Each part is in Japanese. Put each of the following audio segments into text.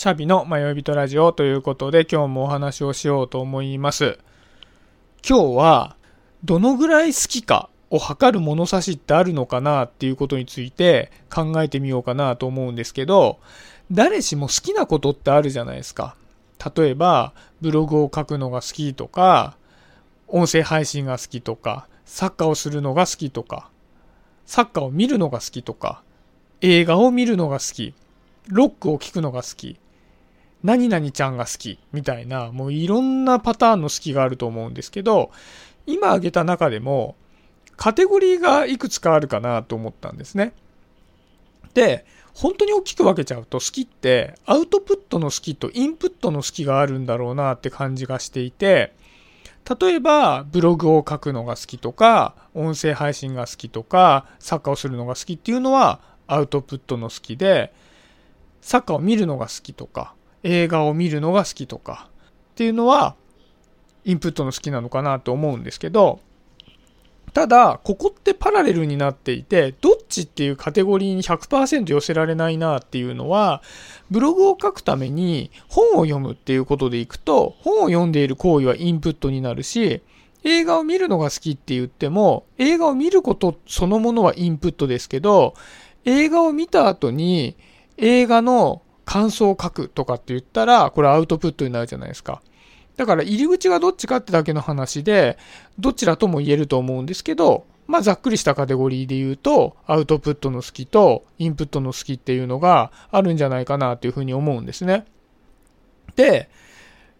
シャビの迷い人ラジオということで今日もお話をしようと思います。今日はどのぐらい好きかを測る物差しってあるのかなっていうことについて考えてみようかなと思うんですけど、誰しも好きなことってあるじゃないですか。例えば、ブログを書くのが好きとか、音声配信が好きとか、サッカーをするのが好きとか、サッカーを見るのが好きとか、映画を見るのが好き、ロックを聴くのが好き、何々ちゃんが好きみたいな、もういろんなパターンの好きがあると思うんですけど、今挙げた中でも、カテゴリーがいくつかあるかなと思ったんですね。で、本当に大きく分けちゃうと好きってアウトプットの好きとインプットの好きがあるんだろうなって感じがしていて、例えばブログを書くのが好きとか、音声配信が好きとか、サッカーをするのが好きっていうのはアウトプットの好きで、サッカーを見るのが好きとか、映画を見るのが好きとかっていうのはインプットの好きなのかなと思うんですけど、ただ、ここってパラレルになっていて、どっちっていうカテゴリーに100%寄せられないなっていうのは、ブログを書くために本を読むっていうことでいくと、本を読んでいる行為はインプットになるし、映画を見るのが好きって言っても、映画を見ることそのものはインプットですけど、映画を見た後に映画の感想を書くとかって言ったら、これアウトプットになるじゃないですか。だから入り口がどっちかってだけの話で、どちらとも言えると思うんですけど、まあざっくりしたカテゴリーで言うと、アウトプットの好きとインプットの好きっていうのがあるんじゃないかなっていうふうに思うんですね。で、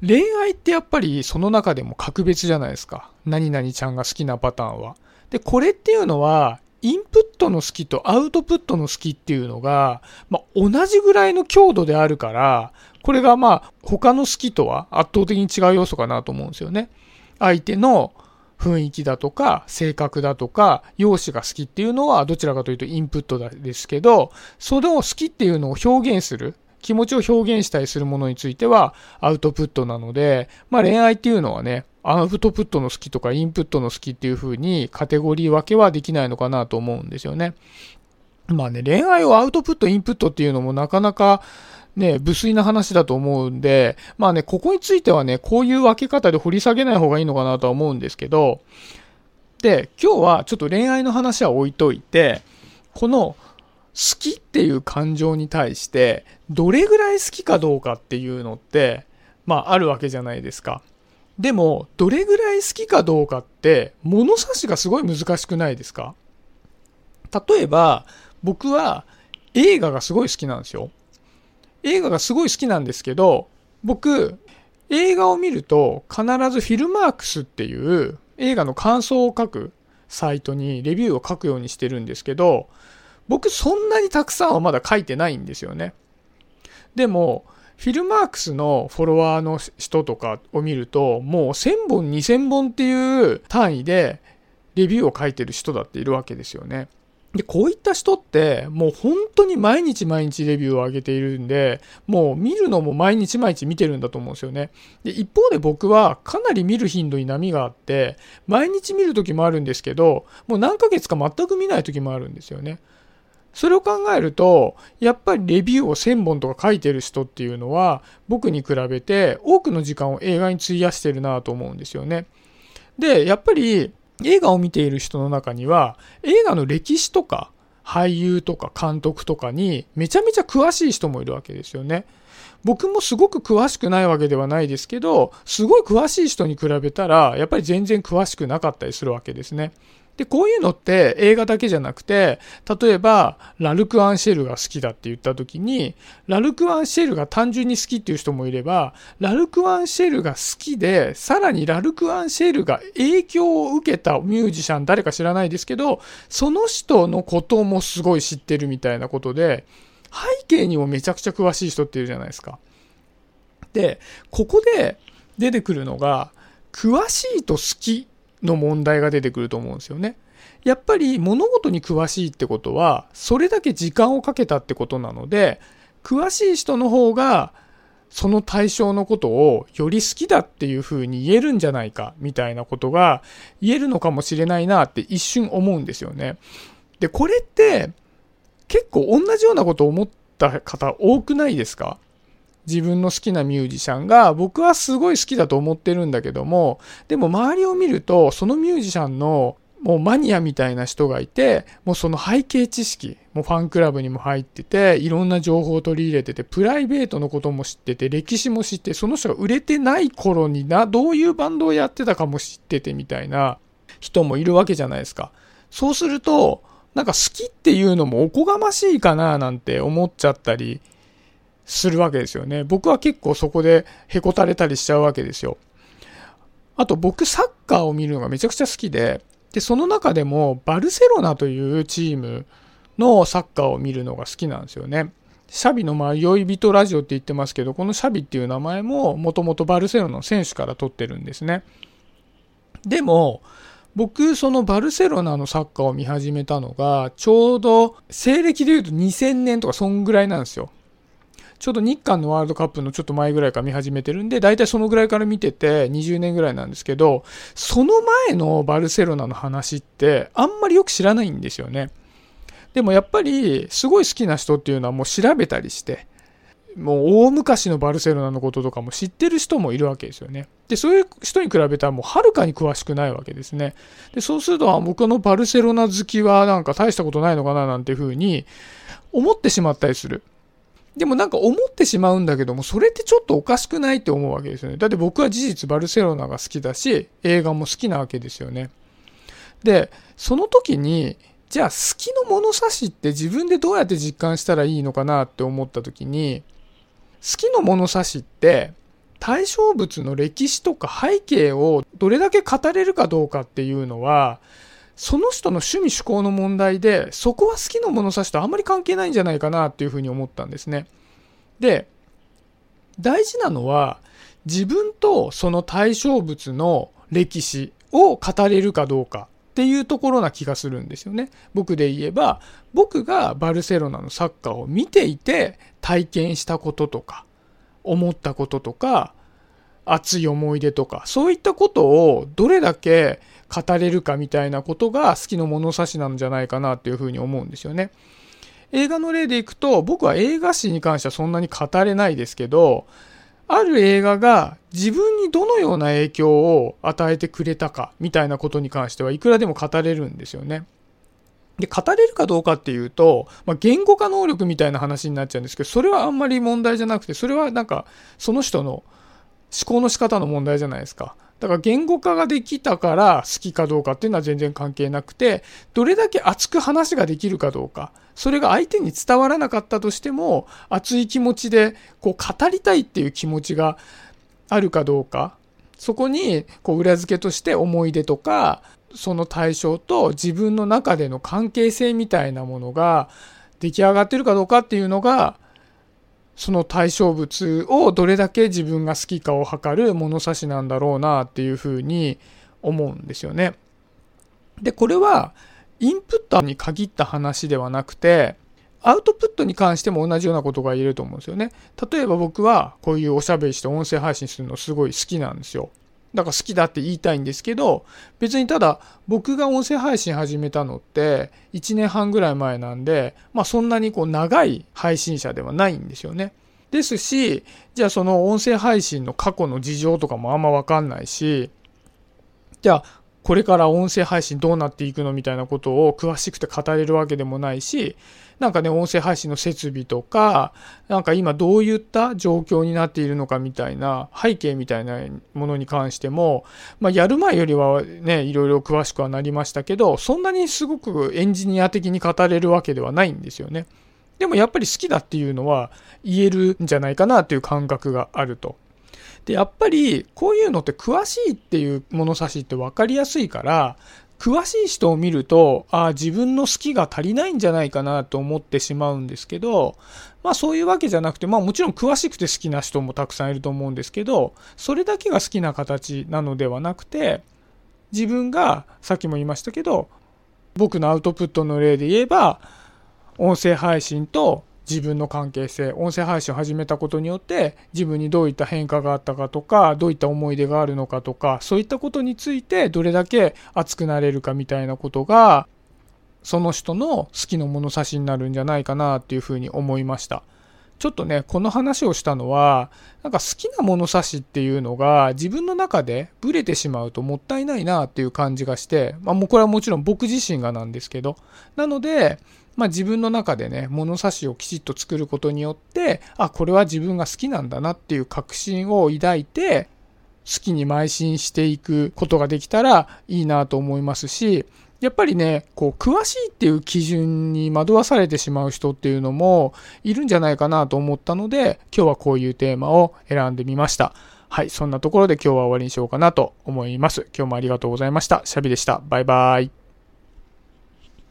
恋愛ってやっぱりその中でも格別じゃないですか。何々ちゃんが好きなパターンは。で、これっていうのは、インプトの好きとアウトプットの好きっていうのが、まあ、同じぐらいの強度であるから、これがまあ他の好きとは圧倒的に違う要素かなと思うんですよね。相手の雰囲気だとか性格だとか容姿が好きっていうのはどちらかというとインプットですけど、それを好きっていうのを表現する。気持ちを表現したりするものについてはアウトプットなので、まあ恋愛っていうのはね、アウトプットの好きとかインプットの好きっていう風にカテゴリー分けはできないのかなと思うんですよね。まあね、恋愛をアウトプット、インプットっていうのもなかなかね、無粋な話だと思うんで、まあね、ここについてはね、こういう分け方で掘り下げない方がいいのかなとは思うんですけど、で、今日はちょっと恋愛の話は置いといて、この好きっていう感情に対して、どれぐらい好きかどうかっていうのって、まああるわけじゃないですか。でも、どれぐらい好きかどうかって、物差しがすごい難しくないですか？例えば、僕は映画がすごい好きなんですよ。映画がすごい好きなんですけど、僕、映画を見ると必ずフィルマークスっていう映画の感想を書くサイトにレビューを書くようにしてるんですけど、僕そんなにたくさんはまだ書いてないんですよね。でも、フィルマークスのフォロワーの人とかを見ると、もう1000本、2000本っていう単位でレビューを書いてる人だっているわけですよね。で、こういった人って、もう本当に毎日毎日レビューを上げているんで、もう見るのも毎日毎日見てるんだと思うんですよね。で、一方で僕はかなり見る頻度に波があって、毎日見る時もあるんですけど、もう何ヶ月か全く見ない時もあるんですよね。それを考えると、やっぱりレビューを1000本とか書いてる人っていうのは、僕に比べて多くの時間を映画に費やしてるなと思うんですよね。で、やっぱり映画を見ている人の中には、映画の歴史とか、俳優とか監督とかにめちゃめちゃ詳しい人もいるわけですよね。僕もすごく詳しくないわけではないですけど、すごい詳しい人に比べたら、やっぱり全然詳しくなかったりするわけですね。で、こういうのって映画だけじゃなくて、例えば、ラルク・アンシェルが好きだって言った時に、ラルク・アンシェルが単純に好きっていう人もいれば、ラルク・アンシェルが好きで、さらにラルク・アンシェルが影響を受けたミュージシャン、誰か知らないですけど、その人のこともすごい知ってるみたいなことで、背景にもめちゃくちゃ詳しい人っているじゃないですか。で、ここで出てくるのが、詳しいと好きの問題が出てくると思うんですよね。やっぱり物事に詳しいってことは、それだけ時間をかけたってことなので、詳しい人の方が、その対象のことをより好きだっていう風に言えるんじゃないか、みたいなことが言えるのかもしれないなって一瞬思うんですよね。で、これって、結構同じようなことを思った方多くないですか？自分の好きなミュージシャンが僕はすごい好きだと思ってるんだけどもでも周りを見るとそのミュージシャンのもうマニアみたいな人がいてもうその背景知識もうファンクラブにも入ってていろんな情報を取り入れててプライベートのことも知ってて歴史も知ってその人が売れてない頃になどういうバンドをやってたかも知っててみたいな人もいるわけじゃないですか。そうするとなんか好きっていうのもおこがましいかななんて思っちゃったりするわけですよね。僕は結構そこでへこたれたりしちゃうわけですよ。あと僕サッカーを見るのがめちゃくちゃ好きで、で、その中でもバルセロナというチームのサッカーを見るのが好きなんですよね。シャビの迷い人ラジオって言ってますけど、このシャビっていう名前ももともとバルセロナの選手から取ってるんですね。でも、僕、そのバルセロナのサッカーを見始めたのが、ちょうど西暦で言うと2000年とかそんぐらいなんですよ。ちょうど日韓のワールドカップのちょっと前ぐらいから見始めてるんで、大体そのぐらいから見てて20年ぐらいなんですけど、その前のバルセロナの話ってあんまりよく知らないんですよね。でもやっぱりすごい好きな人っていうのはもう調べたりして、もう大昔のバルセロナのこととかも知ってる人もいるわけですよね。で、そういう人に比べたらもうはるかに詳しくないわけですね。で、そうすると、僕のバルセロナ好きはなんか大したことないのかななんていうふうに思ってしまったりする。でもなんか思ってしまうんだけども、それってちょっとおかしくないって思うわけですよね。だって僕は事実バルセロナが好きだし、映画も好きなわけですよね。で、その時に、じゃあ好きの物差しって自分でどうやって実感したらいいのかなって思った時に、好きの物差しって対象物の歴史とか背景をどれだけ語れるかどうかっていうのは、その人の趣味趣向の問題で、そこは好きな物差しとあんまり関係ないんじゃないかなっていうふうに思ったんですね。で、大事なのは、自分とその対象物の歴史を語れるかどうかっていうところな気がするんですよね。僕で言えば、僕がバルセロナのサッカーを見ていて体験したこととか、思ったこととか、熱い思い出とか、そういったことをどれだけ語れるかみたいなことが好きの物差しなんじゃないかなっていうふうに思うんですよね。映画の例でいくと、僕は映画史に関してはそんなに語れないですけど、ある映画が自分にどのような影響を与えてくれたかみたいなことに関してはいくらでも語れるんですよね。で、語れるかどうかっていうと、まあ、言語化能力みたいな話になっちゃうんですけど、それはあんまり問題じゃなくて、それはなんか、その人の思考の仕方の問題じゃないですか。だから言語化ができたから好きかどうかっていうのは全然関係なくて、どれだけ熱く話ができるかどうか、それが相手に伝わらなかったとしても、熱い気持ちでこう語りたいっていう気持ちがあるかどうか、そこにこう裏付けとして思い出とか、その対象と自分の中での関係性みたいなものが出来上がってるかどうかっていうのがその対象物をどれだけ自分が好きかを測る物差しなんだろうなっていうふうに思うんですよね。で、これはインプットに限った話ではなくて、アウトプットに関しても同じようなことが言えると思うんですよね。例えば僕はこういうおしゃべりして音声配信するのすごい好きなんですよ。だから好きだって言いたいんですけど、別にただ僕が音声配信始めたのって1年半ぐらい前なんで、まあそんなにこう長い配信者ではないんですよね。ですし、じゃあその音声配信の過去の事情とかもあんまわかんないし、じゃあこれから音声配信どうなっていくのみたいなことを詳しくて語れるわけでもないし、なんかね、音声配信の設備とか、なんか今どういった状況になっているのかみたいな背景みたいなものに関しても、まあ、やる前よりはね、いろいろ詳しくはなりましたけど、そんなにすごくエンジニア的に語れるわけではないんですよね。でもやっぱり好きだっていうのは言えるんじゃないかなっていう感覚があると。で、やっぱりこういうのって詳しいっていう物差しって分かりやすいから、詳しい人を見ると、ああ、自分の好きが足りないんじゃないかなと思ってしまうんですけど、まあそういうわけじゃなくて、まあもちろん詳しくて好きな人もたくさんいると思うんですけど、それだけが好きな形なのではなくて、自分が、さっきも言いましたけど、僕のアウトプットの例で言えば、音声配信と自分の関係性音声配信を始めたことによって自分にどういった変化があったかとかどういった思い出があるのかとかそういったことについてどれだけ熱くなれるかみたいなことがその人の好きの物差しになるんじゃないかなっていうふうに思いました。ちょっとね、この話をしたのは、なんか好きな物差しっていうのが自分の中でブレてしまうともったいないなっていう感じがして、まあもうこれはもちろん僕自身がなんですけど、なので、まあ自分の中でね、物差しをきちっと作ることによって、あ、これは自分が好きなんだなっていう確信を抱いて、好きに邁進していくことができたらいいなと思いますし、やっぱりね、こう、詳しいっていう基準に惑わされてしまう人っていうのもいるんじゃないかなと思ったので、今日はこういうテーマを選んでみました。はい、そんなところで今日は終わりにしようかなと思います。今日もありがとうございました。シャビでした。バイバイ。